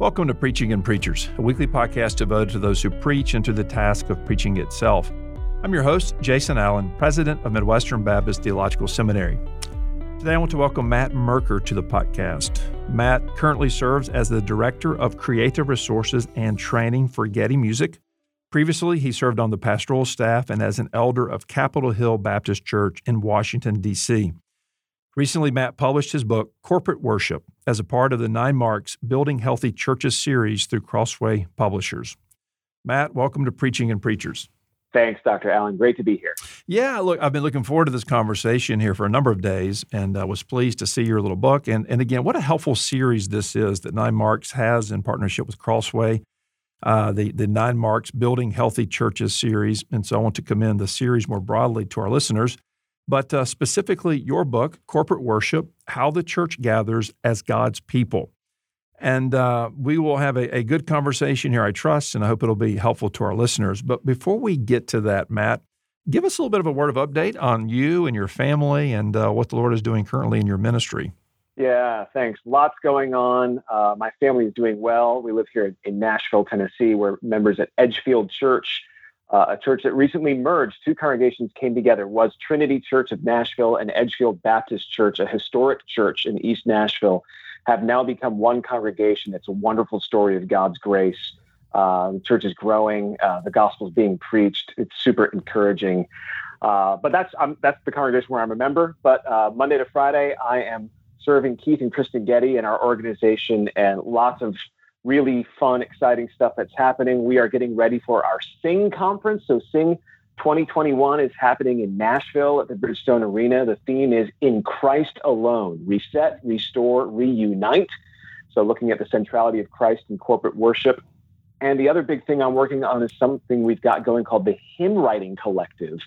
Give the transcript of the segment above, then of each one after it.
Welcome to Preaching and Preachers, a weekly podcast devoted to those who preach and to the task of preaching itself. I'm your host, Jason Allen, president of Midwestern Baptist Theological Seminary. Today, I want to welcome Matt Merker to the podcast. Matt currently serves as the Director of Creative Resources and Training for Getty Music. Previously, he served on the pastoral staff and as an elder of Capitol Hill Baptist Church in Washington, D.C. Recently, Matt published his book, Corporate Worship, as a part of the Nine Marks Building Healthy Churches series through Crossway Publishers. Matt, welcome to Preaching and Preachers. Thanks, Dr. Allen. Great to be here. Yeah, look, I've been looking forward to this conversation here for a number of days and uh, was pleased to see your little book. And, and again, what a helpful series this is that Nine Marks has in partnership with Crossway, uh, the, the Nine Marks Building Healthy Churches series. And so I want to commend the series more broadly to our listeners but uh, specifically your book, Corporate Worship How the Church Gathers as God's People. And uh, we will have a, a, good conversation here, I trust, and I hope it'll be helpful to our listeners. But before we get to that, Matt, give us a little bit of a word of update on you and your family and uh, what the Lord is doing currently in your ministry. Yeah, thanks. Lots going on. Uh, my family is doing well. We live here in Nashville, Tennessee. We're members at Edgefield Church uh, a church that recently merged. Two congregations came together. Was Trinity Church of Nashville and Edgefield Baptist Church, a historic church in East Nashville, have now become one congregation. It's a wonderful story of God's grace. Uh, the church is growing. Uh, the gospel is being preached. It's super encouraging. Uh, but that's um, that's the congregation where I'm a member. But uh, Monday to Friday, I am serving Keith and Kristen Getty in our organization, and lots of really fun, exciting stuff that's happening. We are getting ready for our Sing conference. So, Sing 2021 is happening in Nashville at the Bridgestone Arena. The theme is In Christ Alone Reset, Restore, Reunite. So, looking at the centrality of Christ in corporate worship. And the other big thing I'm working on is something we've got going called the Hymn Writing Collective,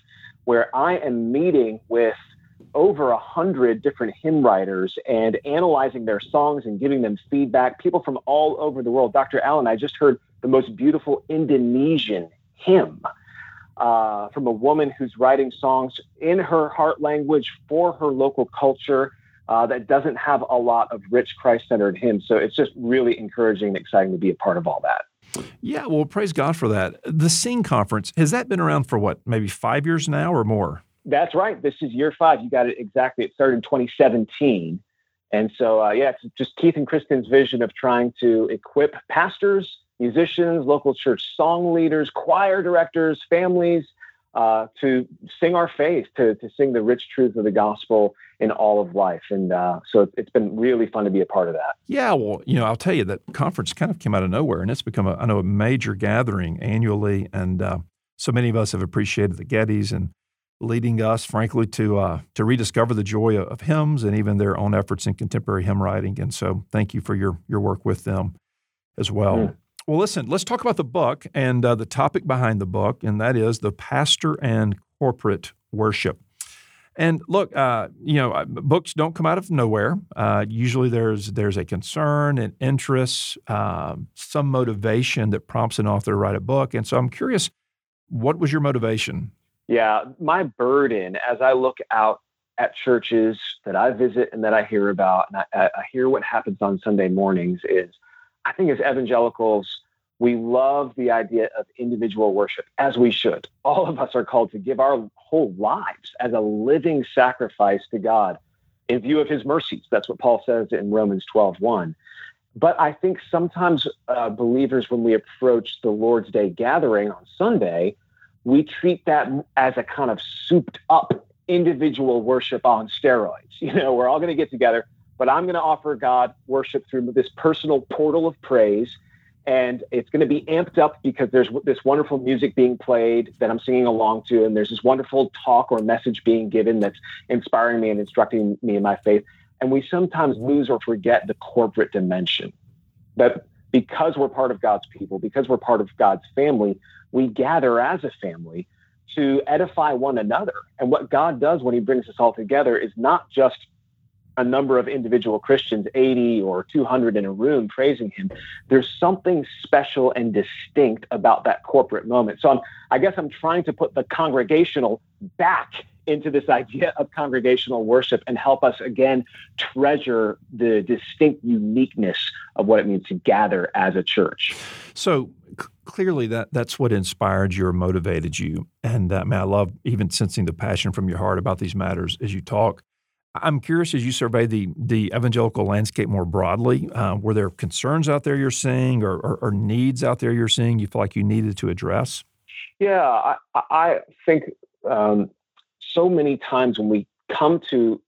where I am meeting with over a hundred different hymn writers and analyzing their songs and giving them feedback. People from all over the world. Dr. Allen, I just heard the most beautiful Indonesian hymn uh, from a woman who's writing songs in her heart language for her local culture. Uh, that doesn't have a lot of rich Christ-centered hymns, so it's just really encouraging and exciting to be a part of all that. Yeah, well, praise God for that. The Sing Conference has that been around for what, maybe five years now or more? That's right. This is year five. You got it exactly. It started in 2017. And so, uh, yeah, it's just Keith and Kristen's vision of trying to equip pastors, musicians, local church song leaders, choir directors, families uh, to sing our faith, to, to sing the rich truth of the gospel in all of life. And uh, so it's been really fun to be a part of that. Yeah, well, you know, I'll tell you that conference kind of came out of nowhere and it's become, a, I know, a major gathering annually. And uh, so many of us have appreciated the Gettys and leading us, frankly, to uh, to rediscover the joy of hymns and even their own efforts in contemporary hymn writing. And so, thank you for your your work with them as well. Mm. Well, listen, let's talk about the book and uh, the topic behind the book, and that is the pastor and corporate worship. And look, uh, you know, uh, books don't come out of nowhere. Uh, usually, there's there's a concern and interest, um, some motivation that prompts an author to write a book. And so, I'm curious, what was your motivation yeah, my burden as I look out at churches that I visit and that I hear about, and I, I hear what happens on Sunday mornings is I think as evangelicals, we love the idea of individual worship, as we should. All of us are called to give our whole lives as a living sacrifice to God in view of his mercies. That's what Paul says in Romans 12 1. But I think sometimes uh, believers, when we approach the Lord's Day gathering on Sunday, we treat that as a kind of souped up individual worship on steroids. You know, we're all going to get together, but I'm going to offer God worship through this personal portal of praise. And it's going to be amped up because there's this wonderful music being played that I'm singing along to, and there's this wonderful talk or message being given that's inspiring me and instructing me in my faith. And we sometimes lose or forget the corporate dimension. But because we're part of God's people, because we're part of God's family, we gather as a family to edify one another. And what God does when He brings us all together is not just a number of individual Christians, 80 or 200 in a room praising him. There's something special and distinct about that corporate moment. So I'm, I guess I'm trying to put the congregational back into this idea of congregational worship and help us again treasure the distinct uniqueness of what it means to gather as a church. So c- clearly, that that's what inspired you or motivated you. And uh, man, I love even sensing the passion from your heart about these matters as you talk. I'm curious as you survey the the evangelical landscape more broadly. Uh, were there concerns out there you're seeing, or, or, or, needs out there you're seeing you feel like you needed to address? Yeah, I, I think um, so many times when we come to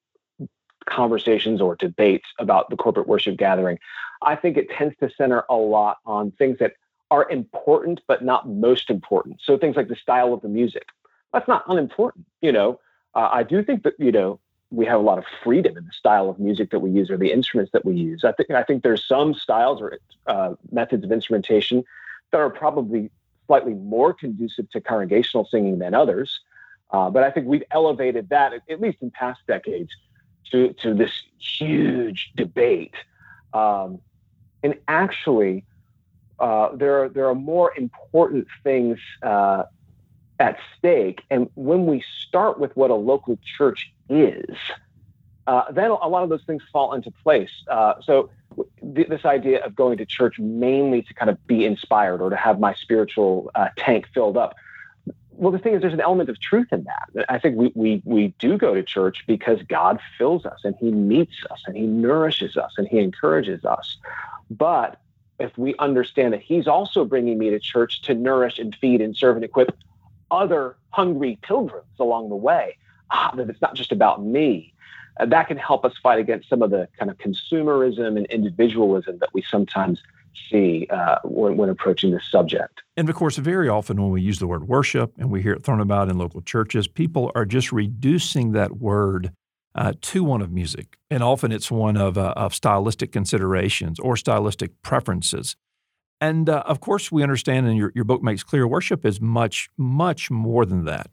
conversations or debates about the corporate worship gathering, I think it tends to center a lot on things that are important but not most important. So things like the style of the music. That's not unimportant, you know. Uh, I do think that you know we have a lot of freedom in the style of music that we use or the instruments that we use. I think I think there's some styles or uh, methods of instrumentation that are probably slightly more conducive to congregational singing than others. Uh, but I think we've elevated that, at least in past decades, to, to this huge debate. Um, and actually, uh, there, are, there are more important things uh, at stake. And when we start with what a local church is, uh, then a lot of those things fall into place. Uh, so, th- this idea of going to church mainly to kind of be inspired or to have my spiritual uh, tank filled up. Well, the thing is, there's an element of truth in that. I think we, we, we do go to church because God fills us and He meets us and He nourishes us and He encourages us. But if we understand that He's also bringing me to church to nourish and feed and serve and equip other hungry pilgrims along the way, ah, that it's not just about me, that can help us fight against some of the kind of consumerism and individualism that we sometimes see uh, when, when, approaching this subject. And of course, very often when we use the word worship and we hear it thrown about in local churches, people are just reducing that word uh, to one of music. And often it's one of, uh, of stylistic considerations or stylistic preferences. And uh, of course, we understand, and your, your book makes clear, worship is much, much more than that.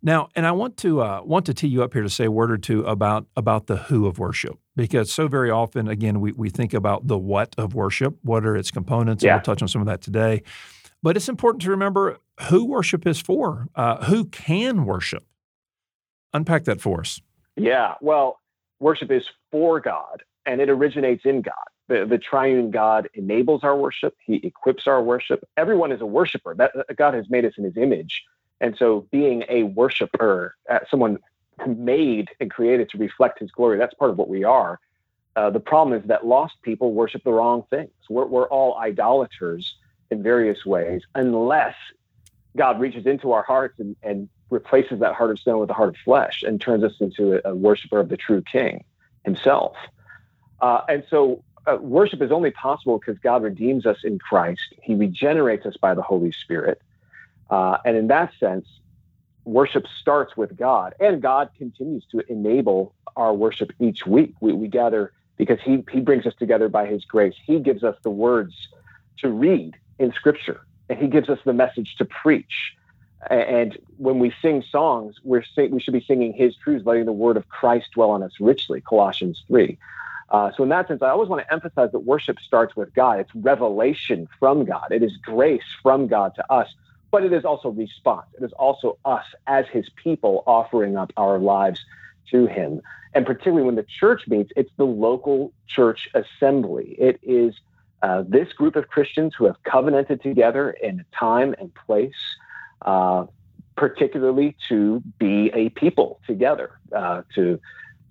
Now, and I want to uh, want to tee you up here to say a word or two about about the who of worship, because so very often, again, we, we think about the what of worship, what are its components, yeah. and we'll touch on some of that today. But it's important to remember who worship is for, uh, who can worship. Unpack that for us. Yeah, well, worship is for God, and it originates in God. The, the triune God enables our worship. He equips our worship. Everyone is a worshiper. That God has made us in His image and so being a worshiper, uh, someone made and created to reflect his glory, that's part of what we are. Uh, the problem is that lost people worship the wrong things. We're, we're all idolaters in various ways unless God reaches into our hearts and, and replaces that heart of stone with a heart of flesh and turns us into a, a worshiper of the true king himself. Uh, and so uh, worship is only possible because God redeems us in Christ. He regenerates us by the Holy Spirit. Uh, and in that sense, worship starts with God, and God continues to enable our worship each week. We, we gather because he, he brings us together by His grace. He gives us the words to read in Scripture, and He gives us the message to preach. And when we sing songs, we're sing, we should be singing His truths, letting the word of Christ dwell on us richly, Colossians 3. Uh, so, in that sense, I always want to emphasize that worship starts with God. It's revelation from God, it is grace from God to us but it is also response. It is also us as his people offering up our lives to him. And particularly when the church meets, it's the local church assembly. It is uh, this group of Christians who have covenanted together in time and place, uh, particularly to be a people together, uh, to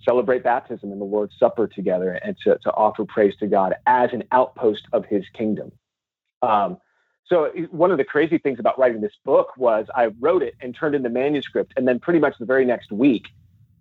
celebrate baptism and the Lord's Supper together, and to, to offer praise to God as an outpost of his kingdom. Um, so one of the crazy things about writing this book was I wrote it and turned in the manuscript, and then pretty much the very next week,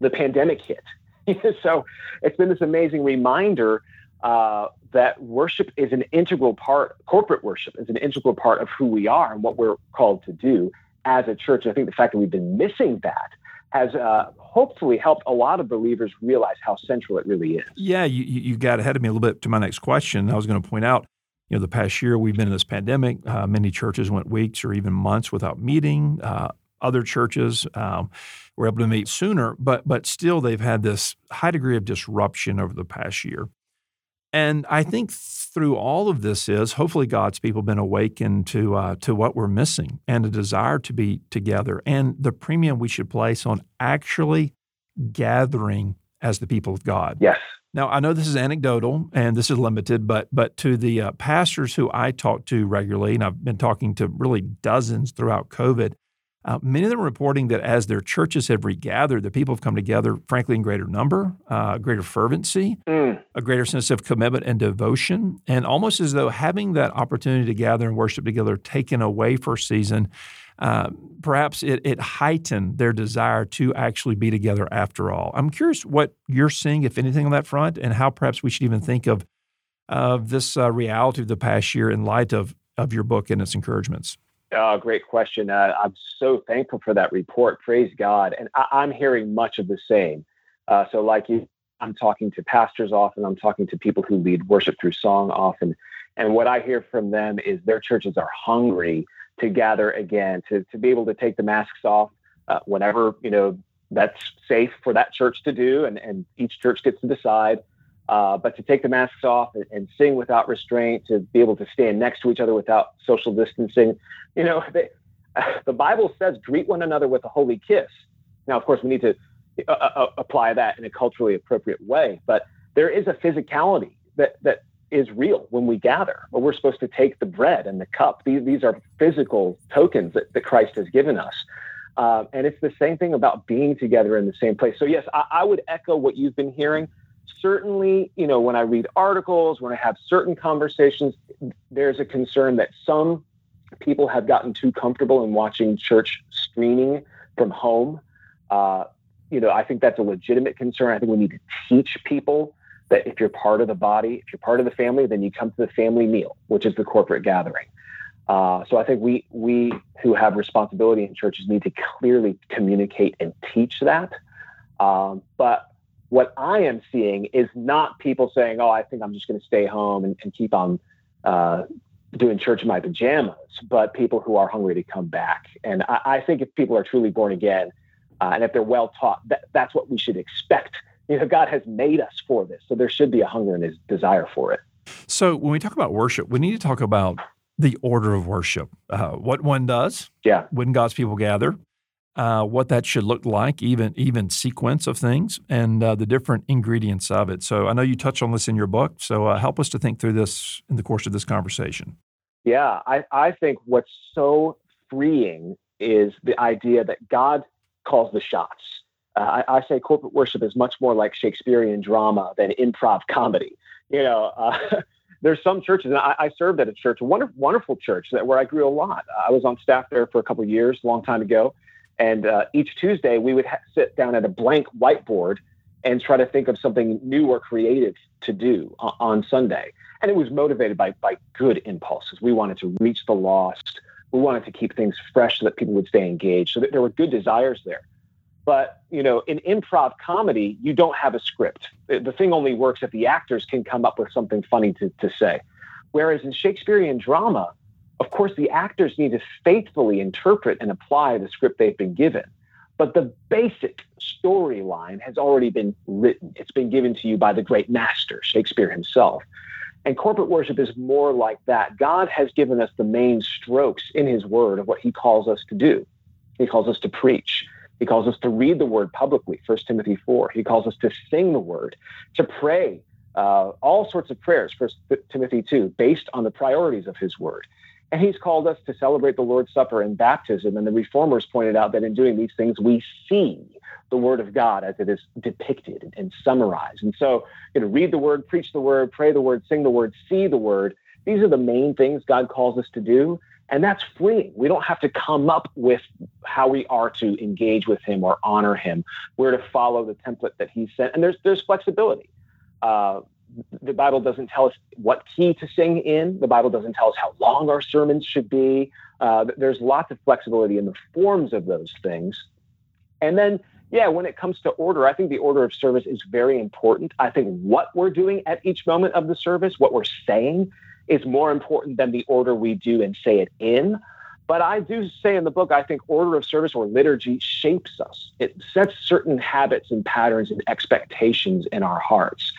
the pandemic hit. so it's been this amazing reminder uh, that worship is an integral part, corporate worship is an integral part of who we are and what we're called to do as a church. I think the fact that we've been missing that has uh, hopefully helped a lot of believers realize how central it really is. Yeah, you, you got ahead of me a little bit to my next question. I was going to point out you know, the past year we've been in this pandemic. Uh, many churches went weeks or even months without meeting. Uh, other churches um, were able to meet sooner, but but still they've had this high degree of disruption over the past year. And I think through all of this is hopefully God's people have been awakened to uh, to what we're missing and a desire to be together and the premium we should place on actually gathering as the people of God. Yes. Now I know this is anecdotal and this is limited, but but to the uh, pastors who I talk to regularly, and I've been talking to really dozens throughout COVID, uh, many of them are reporting that as their churches have regathered, the people have come together, frankly, in greater number, uh, greater fervency, mm. a greater sense of commitment and devotion, and almost as though having that opportunity to gather and worship together taken away for a season, uh, perhaps it, it heightened their desire to actually be together after all. I'm curious what you're seeing, if anything, on that front, and how perhaps we should even think of of this uh, reality of the past year in light of of your book and its encouragements. Oh, great question. Uh, I'm so thankful for that report. Praise God. And I, am hearing much of the same. Uh, so, like you, I'm talking to pastors often, I'm talking to people who lead worship through song often. And what I hear from them is their churches are hungry to gather again, to, to be able to take the masks off uh, whenever, you know, that's safe for that church to do. And, and each church gets to decide. Uh, but to take the masks off and, and, sing without restraint, to be able to stand next to each other without social distancing, you know, they, the Bible says greet one another with a holy kiss. Now, of course, we need to uh, uh, apply that in a culturally appropriate way, but there is a physicality that that is real when we gather. Where we're supposed to take the bread and the cup. These these are physical tokens that, that Christ has given us. Uh, and it's the same thing about being together in the same place. So yes, I, I would echo what you've been hearing certainly, you know, when I read articles, when I have certain conversations, there's a concern that some people have gotten too comfortable in watching church streaming from home. Uh, you know, I think that's a legitimate concern. I think we need to teach people that if you're part of the body, if you're part of the family, then you come to the family meal, which is the corporate gathering. Uh, so I think we we who have responsibility in churches need to clearly communicate and teach that. Um, but what I am seeing is not people saying, "Oh, I think I'm just going to stay home and, and keep on uh, doing church in my pajamas," but people who are hungry to come back. And I, I think if people are truly born again, uh, and if they're well taught, that, that's what we should expect. You know, God has made us for this, so there should be a hunger and a desire for it. So when we talk about worship, we need to talk about the order of worship, uh, what one does, yeah, when God's people gather, uh, what that should look like, even even sequence of things, and uh, the different ingredients of it. So I know you touch on this in your book. So uh, help us to think through this in the course of this conversation. Yeah, I, I think what's so freeing is the idea that God calls the shots. Uh, I, I, say corporate worship is much more like Shakespearean drama than improv comedy. You know, uh, there's some churches, and I, I, served at a church, a wonderful, wonderful church that, where I grew a lot. I was on staff there for a couple years, a long time ago and uh, each Tuesday, we would ha- sit down at a blank whiteboard and try to think of something new or creative to do on, on Sunday. And it was motivated by, by good impulses. We wanted to reach the lost. We wanted to keep things fresh so that people would stay engaged. So that there were good desires there. But you know, in improv comedy, you don't have a script. The, thing only works if the actors can come up with something funny to, to say. Whereas in Shakespearean drama, of course, the actors need to faithfully interpret and apply the script they've been given. But the basic storyline has already been written. It's been given to you by the great master, Shakespeare himself. And corporate worship is more like that. God has given us the main strokes in his word of what he calls us to do. He calls us to preach. He calls us to read the word publicly, 1 Timothy 4. He calls us to sing the word, to pray uh, all sorts of prayers, 1 Timothy 2, based on the priorities of his word. And he's called us to celebrate the Lord's Supper and baptism. And the reformers pointed out that in doing these things, we see the Word of God as it is depicted and, summarized. And so, you know, read the Word, preach the Word, pray the Word, sing the Word, see the Word. These are the main things God calls us to do. And that's freeing. We don't have to come up with how we are to engage with Him or honor Him. We're to follow the template that He sent. And there's there's flexibility. Uh, the Bible doesn't tell us what key to sing in. The Bible doesn't tell us how long our sermons should be. Uh, there's lots of flexibility in the forms of those things. And then, yeah, when it comes to order, I think the order of service is very important. I think what we're doing at each moment of the service, what we're saying, is more important than the order we do and say it in. But I do say in the book, I think order of service or liturgy shapes us. It sets certain habits and patterns and expectations in our hearts.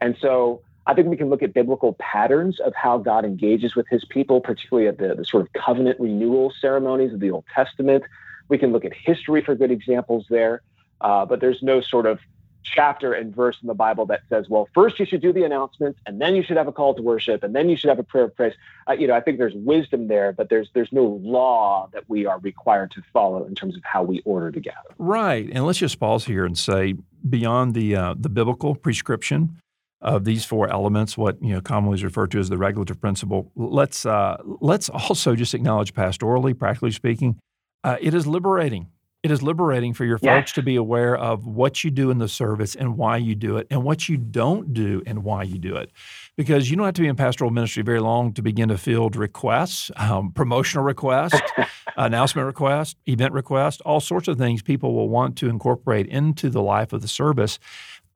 And so I think we can look at biblical patterns of how God engages with his people, particularly at the, the sort of covenant renewal ceremonies of the Old Testament. We can look at history for good examples there. Uh, but there's no sort of chapter and verse in the Bible that says, well, first you should do the announcements, and then you should have a call to worship, and then you should have a prayer of praise. Uh, you know, I think there's wisdom there, but there's there's no law that we are required to follow in terms of how we order to gather. Right, and let's just pause here and say, beyond the uh, the biblical prescription of these four elements, what you know commonly is referred to as the regulative principle, let's uh, let's also just acknowledge pastorally, practically speaking, uh, it is liberating it is liberating for your folks to be aware of what you do in the service and why you do it and what you don't do and why you do it. Because you don't have to be in pastoral ministry very long to begin to field requests, um, promotional requests, announcement requests, event requests, all sorts of things people will want to incorporate into the life of the service.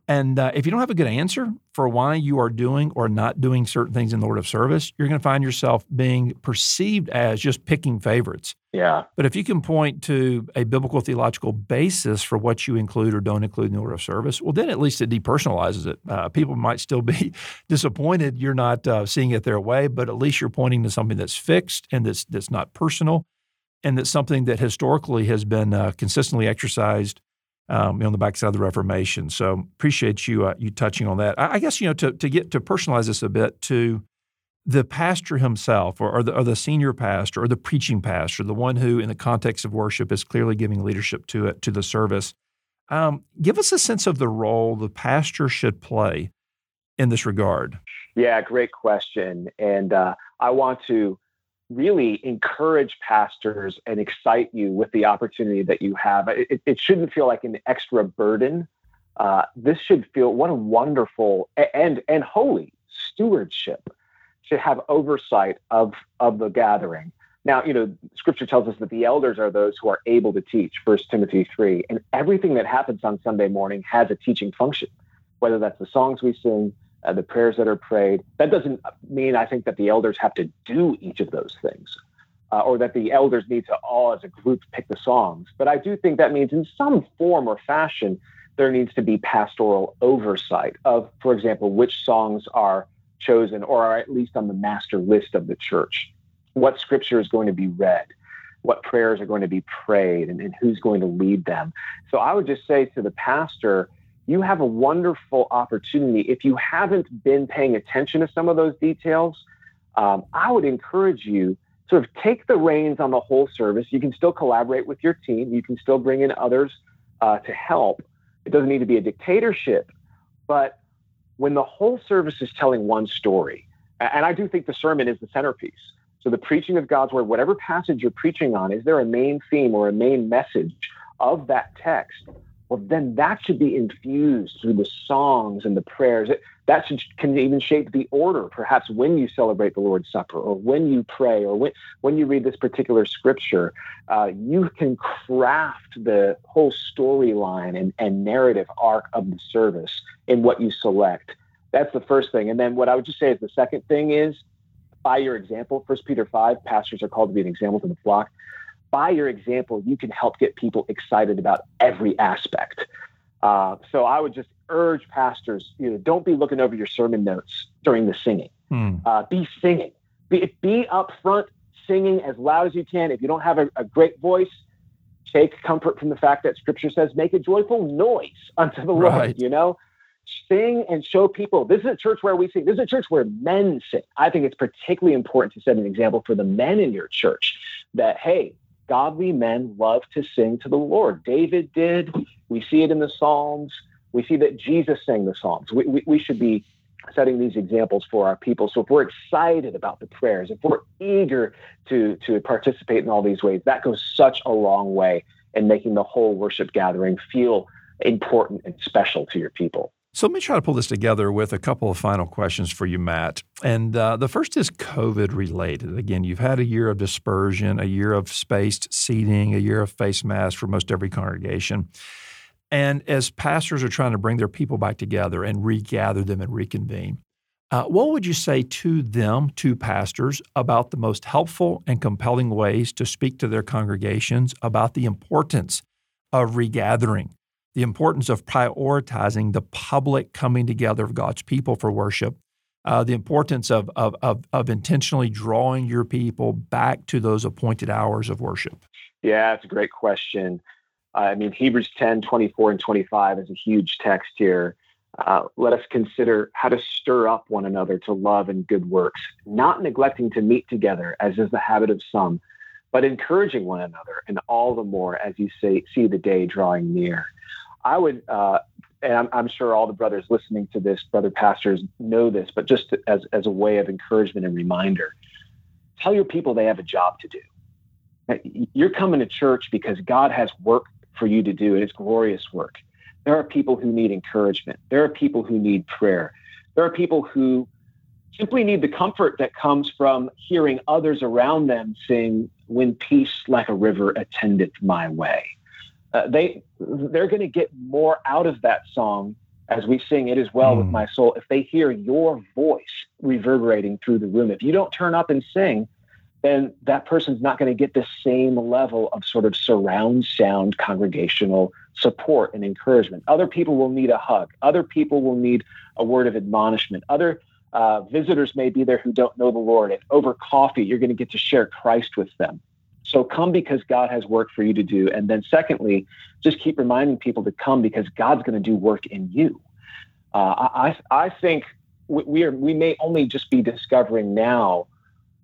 And uh, if you don't have a good answer for why you are doing or not doing certain things in the Lord of service, you're going to find yourself being perceived as just picking favorites. Yeah. But if you can point to a biblical theological basis for what you include or don't include in the order of service, well, then at least it depersonalizes it. Uh, people might still be disappointed you're not uh, seeing it their way, but at least you're pointing to something that's fixed and that's that's not personal, and that's something that historically has been uh, consistently exercised um, on the backside of the Reformation. So appreciate you uh, you touching on that. I, I, guess you know to to get to personalize this a bit to the pastor himself, or, or, the, or the senior pastor, or the preaching pastor, the one who, in the context of worship, is clearly giving leadership to it to the service. Um, give us a sense of the role the pastor should play in this regard. Yeah, great question, and uh, I want to really encourage pastors and excite you with the opportunity that you have. It, it shouldn't feel like an extra burden. Uh, this should feel what a wonderful and and holy stewardship to have oversight of of the gathering. Now, you know, Scripture tells us that the elders are those who are able to teach. First Timothy three, and everything that happens on Sunday morning has a teaching function, whether that's the songs we sing, uh, the prayers that are prayed. That doesn't mean I think that the elders have to do each of those things. Uh, or that the elders need to all as a group pick the songs. But I do think that means in some form or fashion, there needs to be pastoral oversight of, for example, which songs are chosen or are at least on the master list of the church, what scripture is going to be read, what prayers are going to be prayed, and, and who's going to lead them. So I would just say to the pastor, you have a wonderful opportunity. If you haven't been paying attention to some of those details, um, I would encourage you sort of take the reins on the whole service. You can still collaborate with your team. You can still bring in others uh, to help. It doesn't need to be a dictatorship, but when the whole service is telling one story, and I do think the sermon is the centerpiece. So the preaching of God's word, whatever passage you're preaching on, is there a main theme or a main message of that text? Well, then that should be infused through the songs and the prayers. That should, can even shape the order, perhaps when you celebrate the Lord's Supper or when you pray or when, when you read this particular scripture. Uh, you can craft the whole storyline and, and narrative arc of the service in what you select. That's the first thing. And then what I would just say is the second thing is by your example, First Peter 5, pastors are called to be an example to the flock by your example, you can help get people excited about every aspect. Uh, so I would just urge pastors, you know, don't be looking over your sermon notes during the singing. Hmm. Uh, be singing. Be, be up front singing as loud as you can. If you don't have a, a great voice, take comfort from the fact that Scripture says, make a joyful noise unto the Lord. Right. You know, sing and show people. This is a church where we sing. This is a church where men sing. I think it's particularly important to set an example for the men in your church that hey, godly men love to sing to the Lord. David did. We see it in the Psalms. We see that Jesus sang the Psalms. We, we, we, should be setting these examples for our people. So if we're excited about the prayers, if we're eager to, to participate in all these ways, that goes such a long way in making the whole worship gathering feel important and special to your people. So let me try to pull this together with a couple of final questions for you, Matt. And uh, the first is COVID related. Again, you've had a year of dispersion, a year of spaced seating, a year of face masks for most every congregation. And as pastors are trying to bring their people back together and regather them and reconvene, uh, what would you say to them, to pastors, about the most helpful and compelling ways to speak to their congregations about the importance of regathering? The importance of prioritizing the public coming together of God's people for worship uh, the importance of, of, of, of intentionally drawing your people back to those appointed hours of worship? Yeah, it's a great question. I mean, Hebrews 10, 24, and 25 is a huge text here. Uh, let us consider how to stir up one another to love and good works, not neglecting to meet together, as is the habit of some, but encouraging one another, and all the more as you say, see the day drawing near. I would, uh, and I'm, I'm, sure all the brothers listening to this, brother pastors, know this, but just as, as a way of encouragement and reminder, tell your people they have a job to do. You're coming to church because God has work for you to do, and it's glorious work. There are people who need encouragement. There are people who need prayer. There are people who simply need the comfort that comes from hearing others around them sing, When peace like a river attendeth my way. Uh, they, they're going to get more out of that song as we sing It Is Well mm. with hmm. My Soul if they hear your voice reverberating through the room. If you don't turn up and sing, then that person's not going to get the same level of sort of surround sound congregational support and encouragement. Other people will need a hug. Other people will need a word of admonishment. Other uh, visitors may be there who don't know the Lord. And over coffee, you're going to get to share Christ with them. So come because God has work for you to do. And then, secondly, just keep reminding people to come because God's going to do work in you. Uh, I, I think we, are, we may only just be discovering now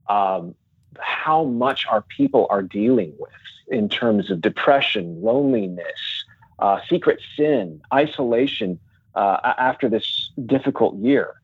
um, how much our people are dealing with in terms of depression, loneliness, uh, secret sin, isolation uh, after this difficult year.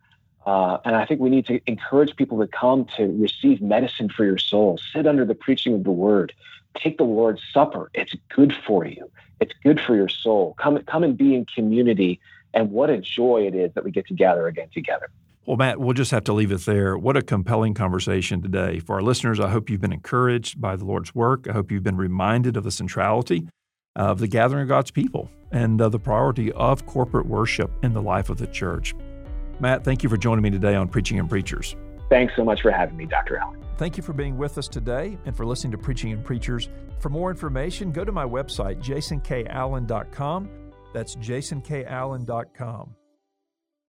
Uh, and I think we need to encourage people to come to receive medicine for your soul, sit under the preaching of the word, take the Lord's Supper. It's good for you. It's good for your soul. Come, come and be in community. And what a joy it is that we get to gather again together. Well, Matt, we'll just have to leave it there. What a compelling conversation today. For our listeners, I hope you've been encouraged by the Lord's work. I hope you've been reminded of the centrality of the gathering of God's people and uh, the priority of corporate worship in the life of the church. Matt, thank you for joining me today on Preaching and Preachers. Thanks so much for having me, Dr. Allen. Thank you for being with us today and for listening to Preaching and Preachers. For more information, go to my website, jasonkallen.com. That's jasonkallen.com.